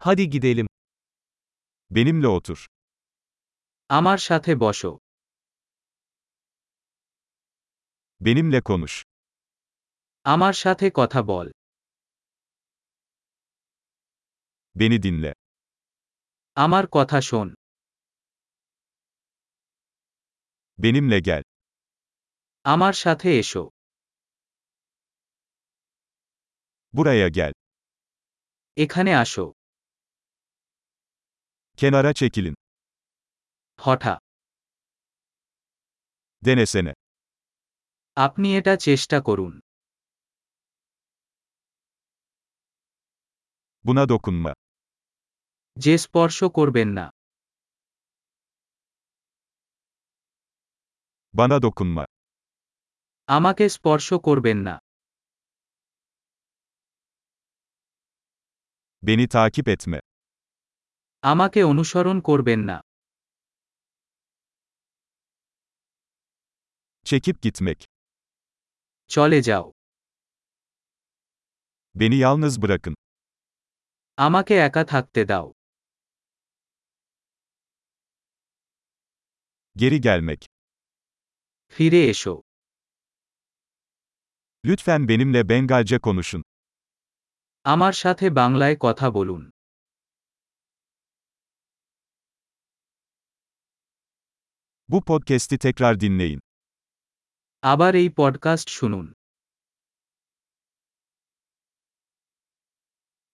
Hadi gidelim. Benimle otur. আমার সাথে বসো Benimle konuş. আমার সাথে কথা বল Beni dinle. আমার কথা শোন Benimle gel. আমার সাথে এসো Buraya gel. এখানে আসো Kenara çekilin. হঠা Denesene. আপনি এটা চেষ্টা করুন Buna dokunma. যে স্পর্শ করবেন না Bana dokunma. আমাকে স্পর্শ করবেন না Beni takip etme. আমাকে অনুসরণ করবেন না Çekip gitmek. চলে যাও Beni yalnız bırakın. আমাকে একা থাকতে দাও Geri gelmek. ফিরে এসো Lütfen benimle Bengalce konuşun. আমার সাথে বাংলায় কথা বলুন Bu podcast'i tekrar dinleyin. আবার এই পডকাস্ট শুনুন